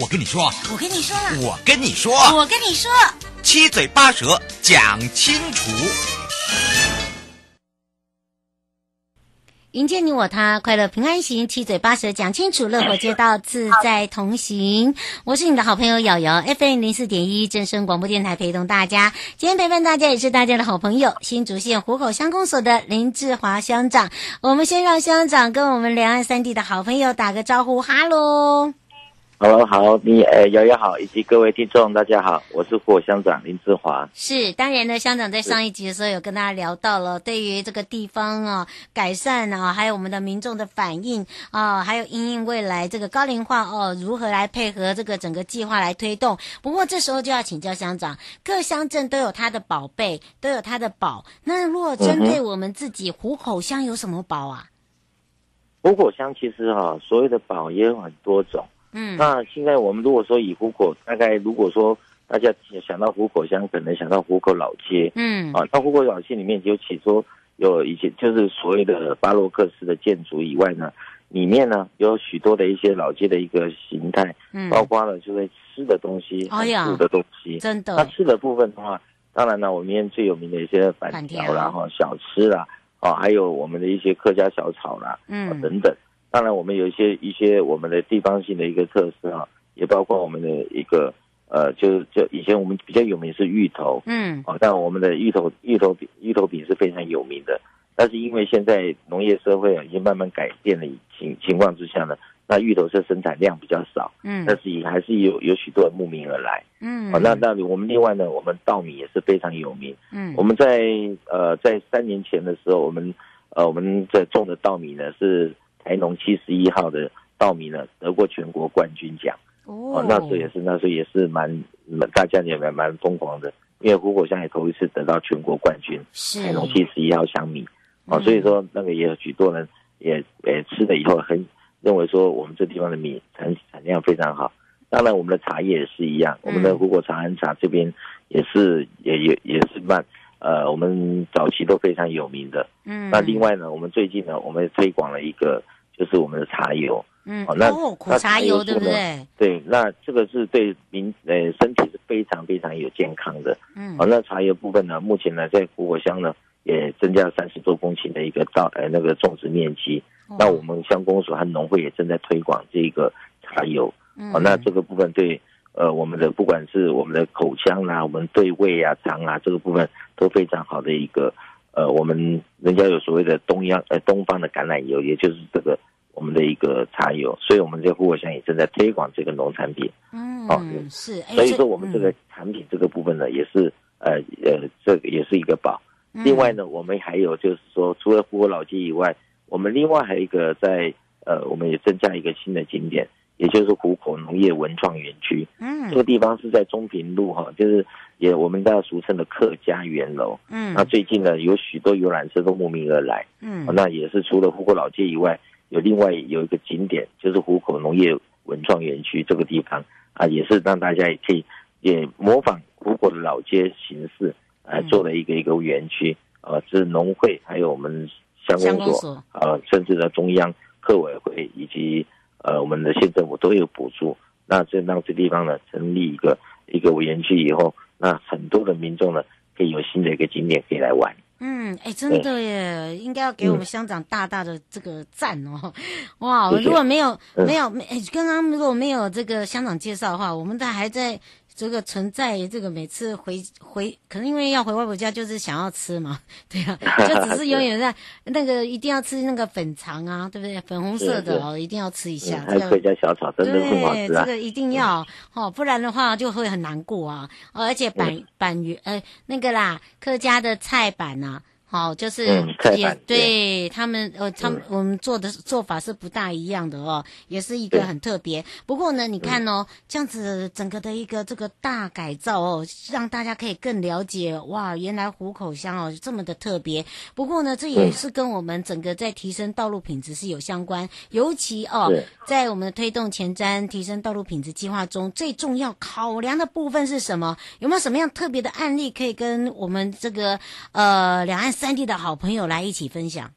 我跟你说，我跟你说了，我跟你说，我跟你说，七嘴八舌讲清楚。迎接你我他，快乐平安行，七嘴八舌讲清楚，乐活街道自在同行。我是你的好朋友瑶瑶，FM 零四点一正声广播电台，陪同大家。今天陪伴大家也是大家的好朋友，新竹县湖口乡公所的林志华乡长。我们先让乡长跟我们两岸三地的好朋友打个招呼，哈喽。Hello，好，你呃，瑶瑶好，以及各位听众，大家好，我是副乡长林志华。是，当然呢，乡长在上一集的时候有跟大家聊到了，对于这个地方啊改善啊，还有我们的民众的反应啊，还有因应未来这个高龄化哦、啊，如何来配合这个整个计划来推动。不过这时候就要请教乡长，各乡镇都有它的宝贝，都有它的宝。那如果针对我们自己湖口乡有什么宝啊？湖口乡其实哈、啊，所有的宝也有很多种。嗯，那现在我们如果说以虎口，大概如果说大家想到虎口乡，可能想到虎口老街，嗯，啊，那虎口老街里面就起说有一些就是所谓的巴洛克式的建筑以外呢，里面呢有许多的一些老街的一个形态，嗯，包括了就是吃的东西，哎呀，住的东西，真的。那吃的部分的话，当然呢，我们里面最有名的一些板条。啦，哈，小吃啦，啊，还有我们的一些客家小炒啦，嗯，等等。当然，我们有一些一些我们的地方性的一个特色啊，也包括我们的一个呃，就就以前我们比较有名是芋头，嗯，啊，但我们的芋头芋头饼芋头饼是非常有名的。但是因为现在农业社会啊，已经慢慢改变了情情况之下呢，那芋头是生产量比较少，嗯，但是也还是有有许多人慕名而来，嗯，啊，那那我们另外呢，我们稻米也是非常有名，嗯，我们在呃在三年前的时候，我们呃我们在种的稻米呢是。台农七十一号的稻米呢，得过全国冠军奖。哦，哦，那时候也是，那时候也是蛮，大家也蛮蛮疯狂的，因为湖口乡也头一次得到全国冠军，是。台农七十一号香米，哦，所以说那个也有许多人也也吃了以后很认为说我们这地方的米产产量非常好，当然我们的茶叶也是一样，我们的湖口长安茶这边也是也也也是蛮。呃，我们早期都非常有名的。嗯，那另外呢，我们最近呢，我们推广了一个，就是我们的茶油。嗯，哦，那苦茶油对不对？对，那这个是对民呃身体是非常非常有健康的。嗯，好，那茶油部分呢，目前呢在湖口乡呢也增加了三十多公顷的一个稻呃那个种植面积。那我们乡公所和农会也正在推广这个茶油。嗯，好，那这个部分对。呃，我们的不管是我们的口腔啊，我们对胃啊、肠啊这个部分都非常好的一个，呃，我们人家有所谓的东洋呃东方的橄榄油，也就是这个我们的一个茶油，所以我们在湖口乡也正在推广这个农产品。嗯，哦，是，所以说我们这个产品这个部分呢，也是呃呃，这个也是一个宝。另外呢，我们还有就是说，除了湖口老街以外，我们另外还有一个在呃，我们也增加一个新的景点。也就是湖口农业文创园区，嗯，这个地方是在中平路哈，就是也我们大家俗称的客家园楼，嗯，那最近呢有许多游览车都慕名而来，嗯，那也是除了湖口老街以外，有另外有一个景点，就是湖口农业文创园区这个地方啊，也是让大家也可以也模仿湖口的老街形式来做了一个一个园区，呃，是农会还有我们乡公所，呃，甚至呢中央客委会以及。呃，我们的县政府都有补助，那这让这地方呢成立一个一个委员区以后，那很多的民众呢可以有新的一个景点可以来玩。嗯，哎，真的耶，应该要给我们乡长大大的这个赞哦！哇，如果没有没有没，哎，刚刚如果没有这个乡长介绍的话，我们都还在。这个存在，这个每次回回，可能因为要回外婆家，就是想要吃嘛，对啊，就只是永远在那个一定要吃那个粉肠啊，对不对？粉红色的哦，一定要吃一下。还有客家小炒，真的很好吃啊。这个一定要哦，不然的话就会很难过啊。而且板板鱼，呃，那个啦，客家的菜板呐。好，就是嗯也对他们呃，他们我们做的做法是不大一样的哦，也是一个很特别。不过呢，你看哦，这样子整个的一个这个大改造哦，让大家可以更了解哇，原来虎口乡哦这么的特别。不过呢，这也是跟我们整个在提升道路品质是有相关，尤其哦，在我们的推动前瞻提升道路品质计划中，最重要考量的部分是什么？有没有什么样特别的案例可以跟我们这个呃两岸？三地的好朋友来一起分享。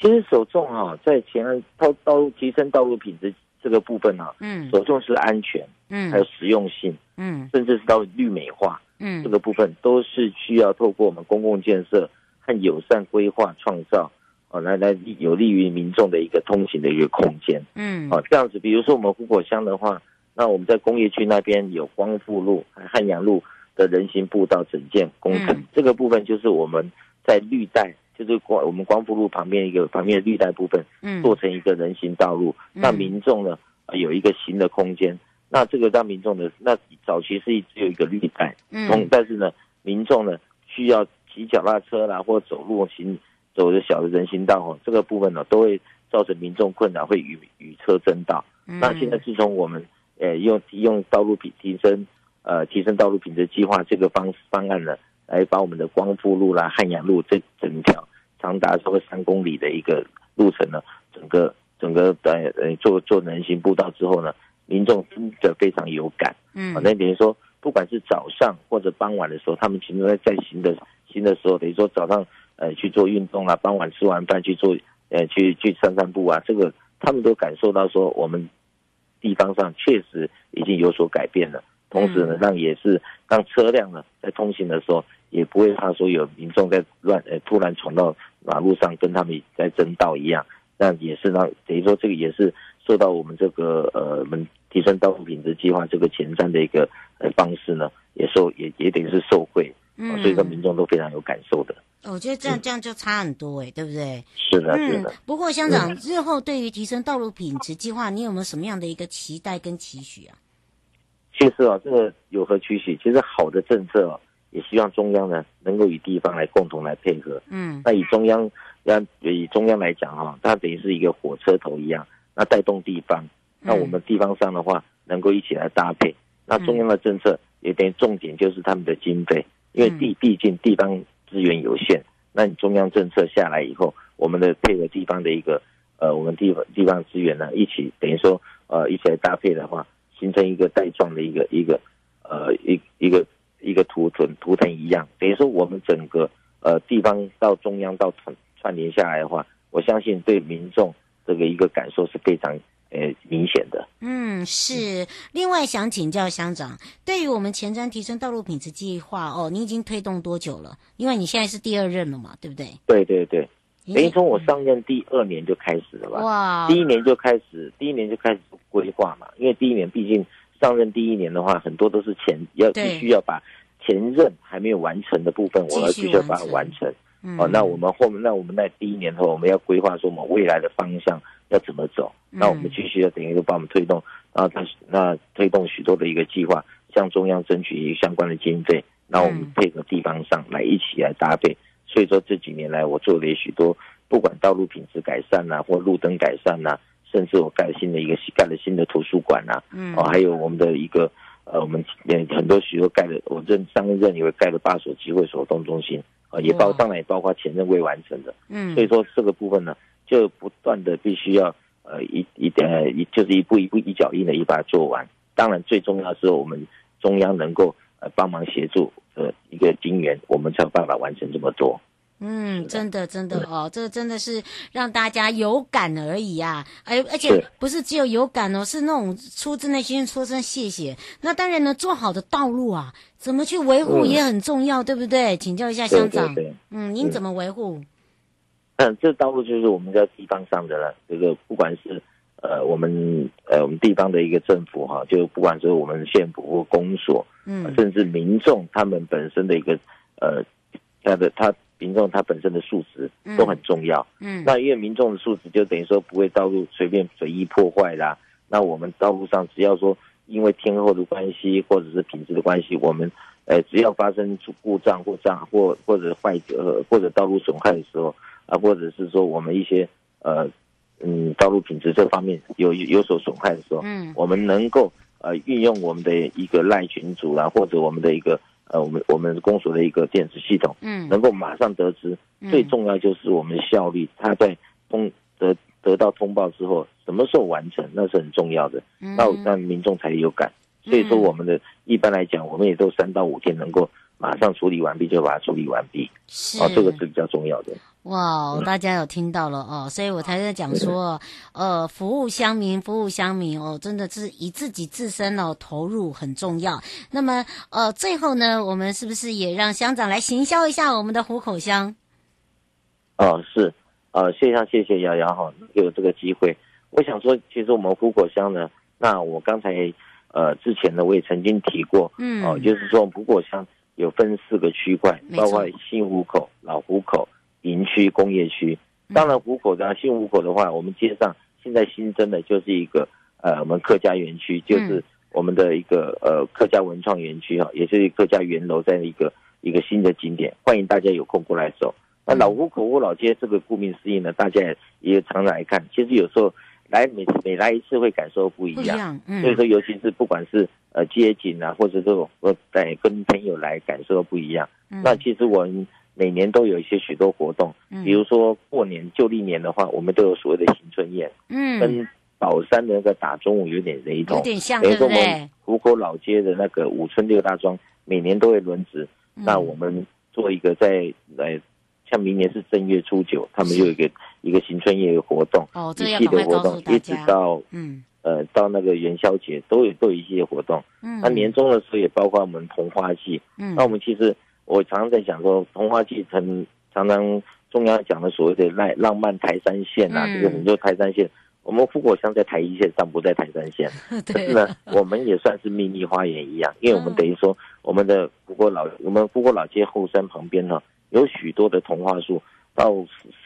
其实首重哈，在前安道道路提升道路品质这个部分啊，嗯，首重是安全，嗯，还有实用性，嗯，甚至是到绿美化，嗯，这个部分都是需要透过我们公共建设和友善规划创造，哦，来来有利于民众的一个通行的一个空间，嗯，哦，这样子，比如说我们湖口乡的话，那我们在工业区那边有光复路、汉阳路的人行步道整建工程，嗯、这个部分就是我们。在绿带，就是光我们光复路旁边一个旁边的绿带部分，嗯，做成一个人行道路，嗯、让民众呢有一个行的空间。那这个让民众的那早期是只有一个绿带，嗯，但是呢，民众呢需要骑脚踏车啦或走路行走的小的人行道哦，这个部分呢都会造成民众困扰，会与与车争道。嗯、那现在自从我们呃用用道路比提升呃提升道路品质计划这个方方案呢。来把我们的光复路啦、汉阳路这整条长达超过三公里的一个路程呢，整个整个呃呃做做人行步道之后呢，民众真的非常有感。嗯，那等于说，不管是早上或者傍晚的时候，他们其实在在行的行的时候，等于说早上呃去做运动啊，傍晚吃完饭去做呃去去散散步啊，这个他们都感受到说，我们地方上确实已经有所改变了。同时呢，让也是让车辆呢在通行的时候，也不会怕说有民众在乱呃突然闯到马路上跟他们在争道一样，那也是让等于说这个也是受到我们这个呃我们提升道路品质计划这个前瞻的一个呃方式呢，也受也也等于是受惠，嗯，所以说民众都非常有感受的。我觉得这样这样就差很多哎，对不对？是的，是的。不过乡长日后对于提升道路品质计划，你有没有什么样的一个期待跟期许啊？其实啊，这个有何取许？其实好的政策啊，也希望中央呢能够与地方来共同来配合。嗯，那以中央让以中央来讲哈，它等于是一个火车头一样，那带动地方。那我们地方上的话，能够一起来搭配。那中央的政策也等于重点就是他们的经费，因为地毕竟地方资源有限。那你中央政策下来以后，我们的配合地方的一个呃，我们地方地方资源呢，一起等于说呃，一起来搭配的话。形成一个带状的一个一个呃一一个一个图腾图腾一样，等于说我们整个呃地方到中央到串串联下来的话，我相信对民众这个一个感受是非常呃明显的。嗯，是。另外想请教乡长，对于我们前瞻提升道路品质计划哦，你已经推动多久了？因为你现在是第二任了嘛，对不对？对对对。等于从我上任第二年就开始了吧？哇！第一年就开始，第一年就开始规划嘛。因为第一年毕竟上任第一年的话，很多都是前要必须要把前任还没有完成的部分，我要必须要把它完成。哦，那我们后面，那我们在第一年后，我们要规划说我们未来的方向要怎么走。那我们继续要等于说把我们推动，然后他那推动许多的一个计划，向中央争取相关的经费，然后我们配合地方上来一起来搭配。所以说这几年来，我做了许多，不管道路品质改善呐、啊，或路灯改善呐、啊，甚至我盖了新的一个盖了新的图书馆呐、啊，嗯，哦，还有我们的一个呃，我们很多许多盖了，我任上任以为盖了八所集会所活动中心，啊，也包当然也包括前任未完成的，嗯，所以说这个部分呢，就不断的必须要呃一一点一就是一步一步一脚印的一把它做完。当然最重要的是我们中央能够呃帮忙协助。呃，一个金元，我们才有办法完成这么多。嗯，真的，真的哦，这个真的是让大家有感而已啊！而而且不是只有有感哦，是那种出自内心说声谢谢。那当然呢，做好的道路啊，怎么去维护也很重要，嗯、对不对？请教一下乡长。对对对嗯，您怎么维护？嗯，这道路就是我们在地方上的了。这个不管是呃，我们呃，我们地方的一个政府哈，就不管是我们县府或公所。嗯，甚至民众他们本身的一个，呃，他的他民众他本身的素质都很重要。嗯，嗯，那因为民众的素质就等于说不会道路随便随意破坏啦。那我们道路上只要说因为天候的关系或者是品质的关系，我们呃，只要发生出故障或障或或者坏呃或者道路损坏的时候啊，或者是说我们一些呃嗯道路品质这方面有有所损害的时候，嗯，我们能够呃运用我们的一个赖群组啦，或者我们的一个呃我们我们公所的一个电子系统，嗯，能够马上得知，最重要就是我们的效率，它在通得得到通报之后，什么时候完成，那是很重要的，那让民众才有感。所以说，我们的一般来讲，我们也都三到五天能够马上处理完毕，就把它处理完毕。是，哦，这个是比较重要的。哇，大家有听到了哦，所以我才在讲说，呃，服务乡民，服务乡民哦，真的是以自己自身哦投入很重要。那么，呃，最后呢，我们是不是也让乡长来行销一下我们的虎口乡？哦，是，呃，谢谢谢谢瑶瑶哈，有这个机会，我想说，其实我们虎口乡呢，那我刚才。呃，之前呢，我也曾经提过，嗯，哦，就是说，虎口乡有分四个区块，包括新湖口、老湖口、营区、工业区。当然，湖口的新湖口的话，我们街上现在新增的就是一个呃，我们客家园区，就是我们的一个呃客家文创园区哈，也是客家园楼这样的一个一个新的景点，欢迎大家有空过来走。那老湖口、湖老街这个顾名思义呢，大家也也常来看，其实有时候。来每每来一次会感受不一样，一样嗯、所以说尤其是不管是呃街景啊，或者这种呃带跟朋友来感受不一样。嗯、那其实我们每年都有一些许多活动，嗯、比如说过年旧历年的话，我们都有所谓的迎春宴，嗯，跟宝山的那个打中午有点雷同，有点像，对不对？湖口老街的那个五村六大庄每年都会轮值，嗯、那我们做一个在呃。像明年是正月初九，他们又有一个一个新春夜活动，哦，一系列活动，一直到嗯呃到那个元宵节都有都有一些活动。嗯，那年终的时候也包括我们桐花季。嗯，那我们其实我常常在想说，桐花季常常常中央讲的所谓的浪浪漫台山线啊，这个很多台山线，我们富国乡在台一线上，不在台三线。可是呢，我们也算是秘密花园一样，因为我们等于说我们的富国老我们富国老街后山旁边呢。有许多的桐花树，到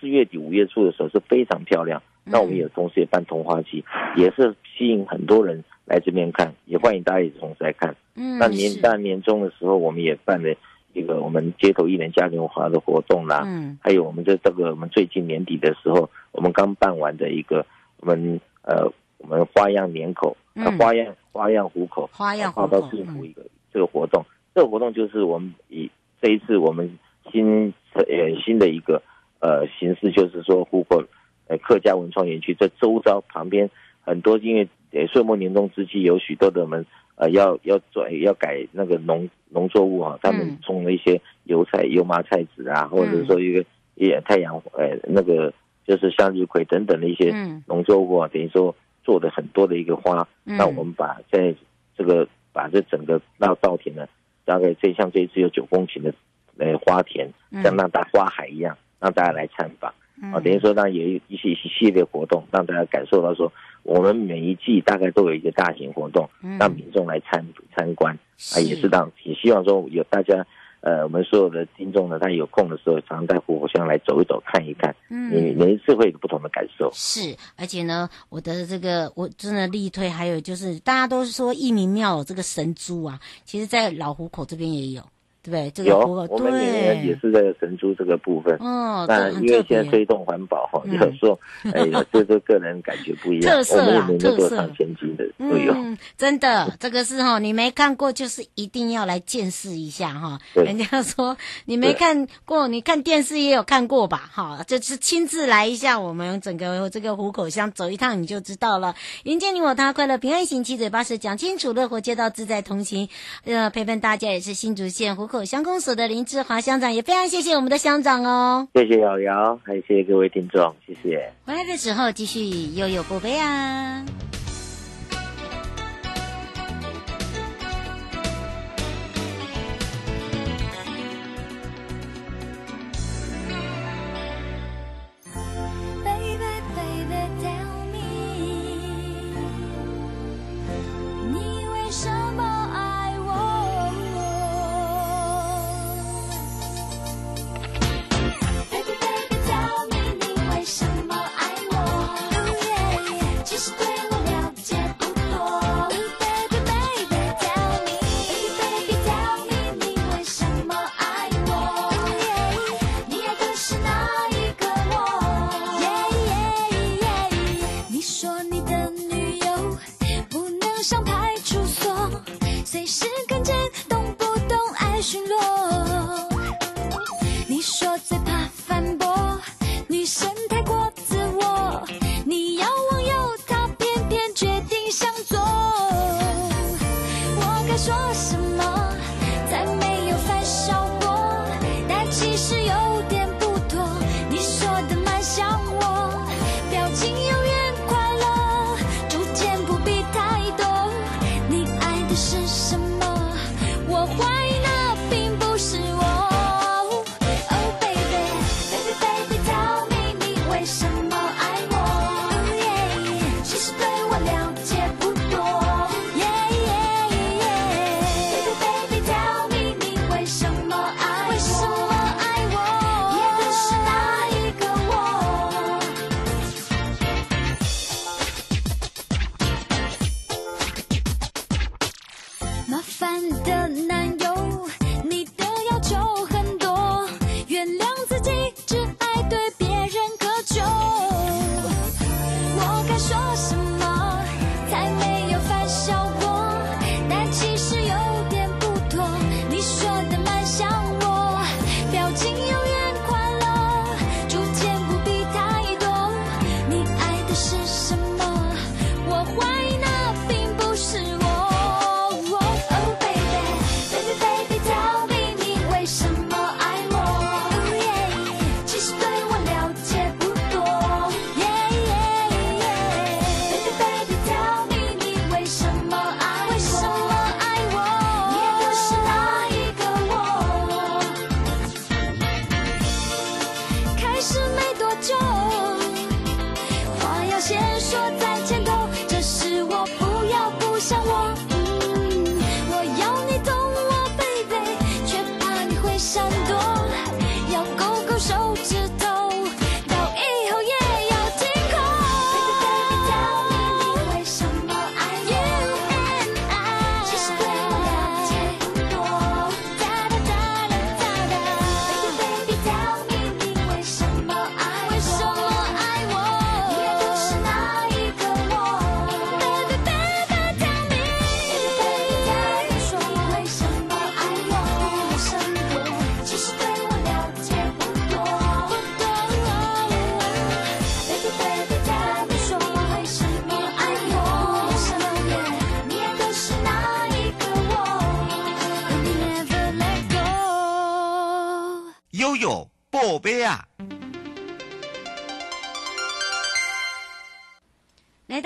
四月底五月初的时候是非常漂亮。那我们也同时也办同花季，也是吸引很多人来这边看，也欢迎大家也同时来看。嗯，那年大年终的时候，我们也办了一个我们街头艺人嘉年华的活动啦。嗯，还有我们在这个我们最近年底的时候，我们刚办完的一个我们呃我们花样年口，嗯、花样花样虎口，花样花到幸福一个这个活动。嗯、这个活动就是我们以这一次我们。新呃新的一个呃形式，就是说虎口呃客家文创园区这周遭旁边很多，因为呃岁末年终之际，有许多的我们呃要要做要改那个农农作物啊，他们种了一些油菜油麻菜籽啊，或者说一个也太阳呃那个就是向日葵等等的一些农作物啊，等于说做的很多的一个花，那我们把在这个把这整个那稻田呢，大概这像这一次有九公顷的。呃，花田像那大花海一样，让大家来参访啊，等于说呢，有一些一系列活动，让大家感受到说，我们每一季大概都有一个大型活动，让民众来参参观啊，也是让也希望说有大家呃，我们所有的听众呢，他有空的时候，常常在虎口乡来走一走，看一看，嗯，你每一次会有不同的感受。是，而且呢，我的这个我真的力推，还有就是大家都说义民庙有这个神猪啊，其实在老湖口这边也有。对，这个有，我们年年也是在神珠这个部分。哦，但因为现在推动环保哈，有时候 哎，这个个人感觉不一样。特色啊，特色。前进的都有。嗯，真的，这个是哈，你没看过，就是一定要来见识一下哈。人家说你没看过，你看电视也有看过吧？哈，就是亲自来一下，我们整个这个虎口乡走一趟，你就知道了。迎接你我他，快乐平安行，七嘴八舌讲清楚，乐活街道自在同行。呃，陪伴大家也是新竹县虎口乡公所的林志华乡长，也非常谢谢我们的乡长哦。谢谢瑶瑶，还有谢谢各位听众，谢谢。回来的时候继续悠悠不悲啊。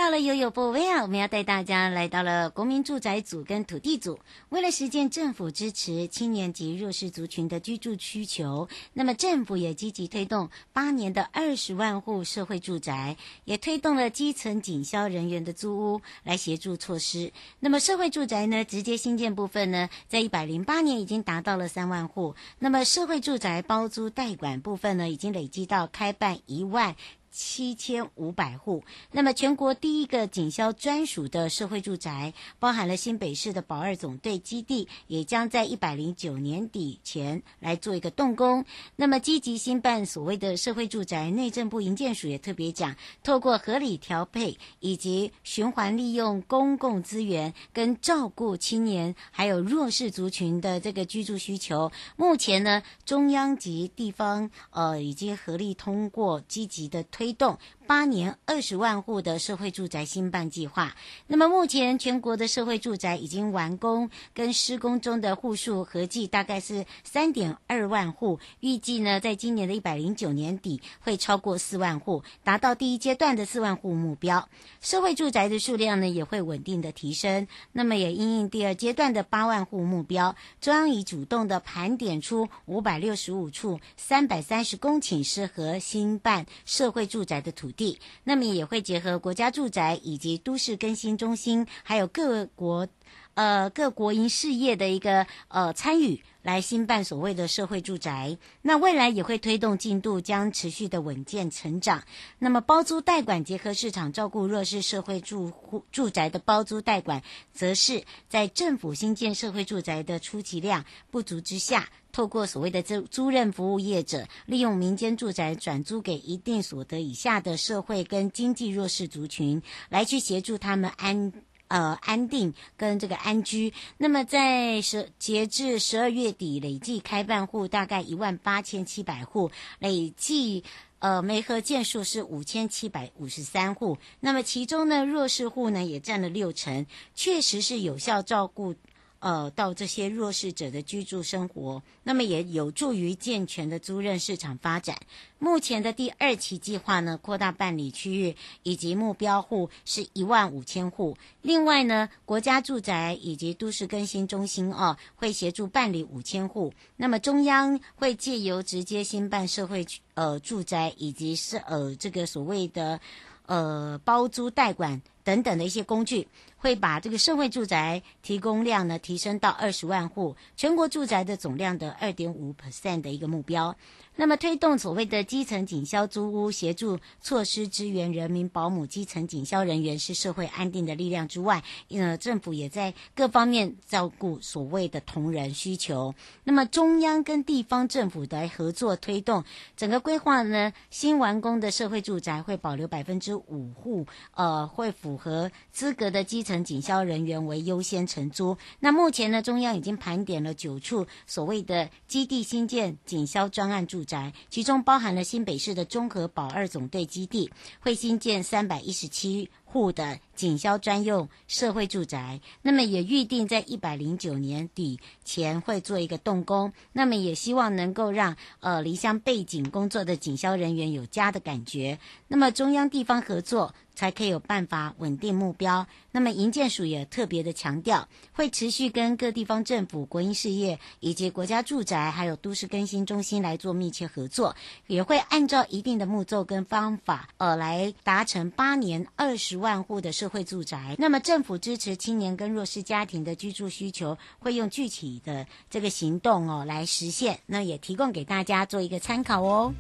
到了悠悠宝贝啊，我们要带大家来到了国民住宅组跟土地组。为了实践政府支持青年及弱势族群的居住需求，那么政府也积极推动八年的二十万户社会住宅，也推动了基层警消人员的租屋来协助措施。那么社会住宅呢，直接新建部分呢，在一百零八年已经达到了三万户。那么社会住宅包租代管部分呢，已经累积到开办一万。七千五百户。那么，全国第一个警消专属的社会住宅，包含了新北市的保二总队基地，也将在一百零九年底前来做一个动工。那么，积极兴办所谓的社会住宅，内政部营建署也特别讲，透过合理调配以及循环利用公共资源，跟照顾青年还有弱势族群的这个居住需求。目前呢，中央及地方呃已经合力通过积极的推。推动八年二十万户的社会住宅兴办计划。那么目前全国的社会住宅已经完工跟施工中的户数合计大概是三点二万户，预计呢在今年的一百零九年底会超过四万户，达到第一阶段的四万户目标。社会住宅的数量呢也会稳定的提升。那么也因应第二阶段的八万户目标，中央已主动的盘点出五百六十五处三百三十公顷适合兴办社会住宅的土地，那么也会结合国家住宅以及都市更新中心，还有各国呃各国营事业的一个呃参与，来兴办所谓的社会住宅。那未来也会推动进度，将持续的稳健成长。那么包租代管结合市场照顾弱势社会住户住宅的包租代管，则是在政府新建社会住宅的初期量不足之下。透过所谓的租租赁服务业者，利用民间住宅转租给一定所得以下的社会跟经济弱势族群，来去协助他们安呃安定跟这个安居。那么在十截至十二月底，累计开办户大概一万八千七百户，累计呃媒合件数是五千七百五十三户。那么其中呢，弱势户呢也占了六成，确实是有效照顾。呃，到这些弱势者的居住生活，那么也有助于健全的租赁市场发展。目前的第二期计划呢，扩大办理区域以及目标户是一万五千户。另外呢，国家住宅以及都市更新中心哦，会协助办理五千户。那么中央会借由直接兴办社会呃住宅以及是呃这个所谓的呃包租代管等等的一些工具。会把这个社会住宅提供量呢提升到二十万户，全国住宅的总量的二点五 percent 的一个目标。那么推动所谓的基层警消租屋协助措施，支援人民保姆基层警消人员是社会安定的力量之外，呃，政府也在各方面照顾所谓的同仁需求。那么中央跟地方政府的合作推动整个规划呢，新完工的社会住宅会保留百分之五户，呃，会符合资格的基层。警消人员为优先承租。那目前呢，中央已经盘点了九处所谓的基地新建警消专案住宅，其中包含了新北市的综合保二总队基地，会新建三百一十七户的警消专用社会住宅，那么也预定在一百零九年底前会做一个动工，那么也希望能够让呃离乡背井工作的警消人员有家的感觉，那么中央地方合作才可以有办法稳定目标。那么营建署也特别的强调，会持续跟各地方政府、国营事业以及国家住宅还有都市更新中心来做密切合作，也会按照一定的步骤跟方法呃来达成八年二十万户的社会住宅，那么政府支持青年跟弱势家庭的居住需求，会用具体的这个行动哦来实现，那也提供给大家做一个参考哦。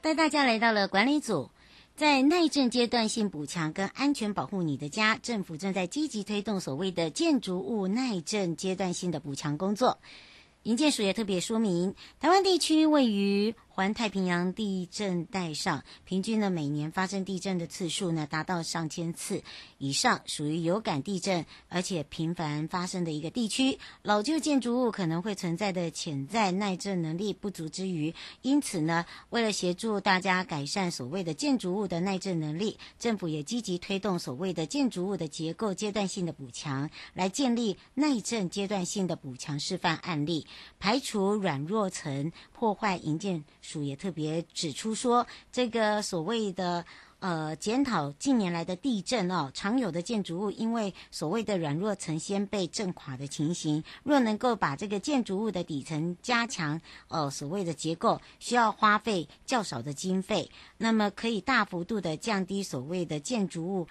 带大家来到了管理组。在耐震阶段性补强跟安全保护你的家，政府正在积极推动所谓的建筑物耐震阶段性的补强工作。银建署也特别说明，台湾地区位于环太平洋地震带上，平均呢每年发生地震的次数呢达到上千次以上，属于有感地震而且频繁发生的一个地区。老旧建筑物可能会存在的潜在耐震能力不足之余，因此呢，为了协助大家改善所谓的建筑物的耐震能力，政府也积极推动所谓的建筑物的结构阶段性的补强，来建立耐震阶段性的补强示范案例，排除软弱层破坏营建。署也特别指出说，这个所谓的呃检讨近年来的地震哦，常有的建筑物因为所谓的软弱层先被震垮的情形，若能够把这个建筑物的底层加强，呃所谓的结构，需要花费较少的经费，那么可以大幅度的降低所谓的建筑物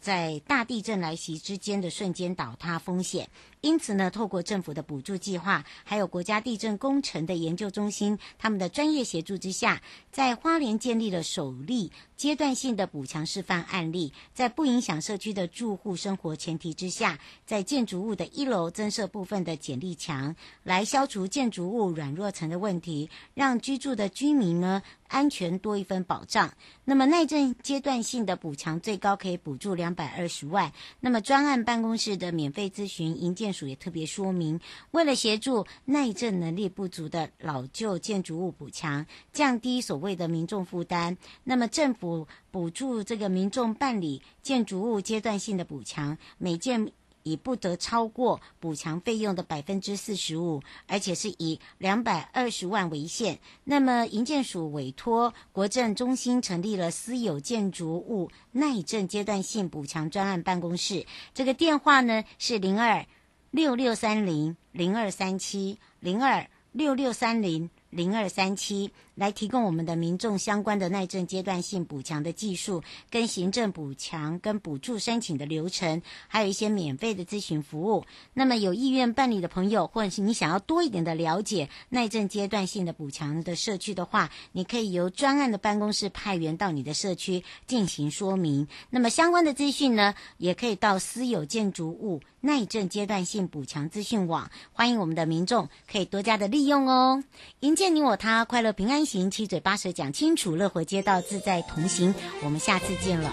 在大地震来袭之间的瞬间倒塌风险。因此呢，透过政府的补助计划，还有国家地震工程的研究中心他们的专业协助之下，在花莲建立了首例阶段性的补强示范案例，在不影响社区的住户生活前提之下，在建筑物的一楼增设部分的剪力墙，来消除建筑物软弱层的问题，让居住的居民呢安全多一分保障。那么耐震阶段性的补强最高可以补助两百二十万。那么专案办公室的免费咨询营建署也特别说明，为了协助耐震能力不足的老旧建筑物补强，降低所谓的民众负担，那么政府补助这个民众办理建筑物阶段性的补强，每件以不得超过补强费用的百分之四十五，而且是以两百二十万为限。那么营建署委托国政中心成立了私有建筑物耐震阶段性补强专案办公室，这个电话呢是零二。六六三零零二三七零二六六三零零二三七来提供我们的民众相关的耐震阶段性补强的技术，跟行政补强跟补助申请的流程，还有一些免费的咨询服务。那么有意愿办理的朋友，或者是你想要多一点的了解耐震阶段性的补强的社区的话，你可以由专案的办公室派员到你的社区进行说明。那么相关的资讯呢，也可以到私有建筑物耐震阶段性补强资讯网，欢迎我们的民众可以多加的利用哦。迎接你我他，快乐平安行，七嘴八舌讲清楚，乐活街道自在同行。我们下次见了。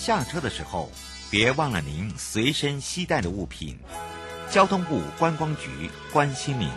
下车的时候别忘了您随身携带的物品。交通部观光局关心您。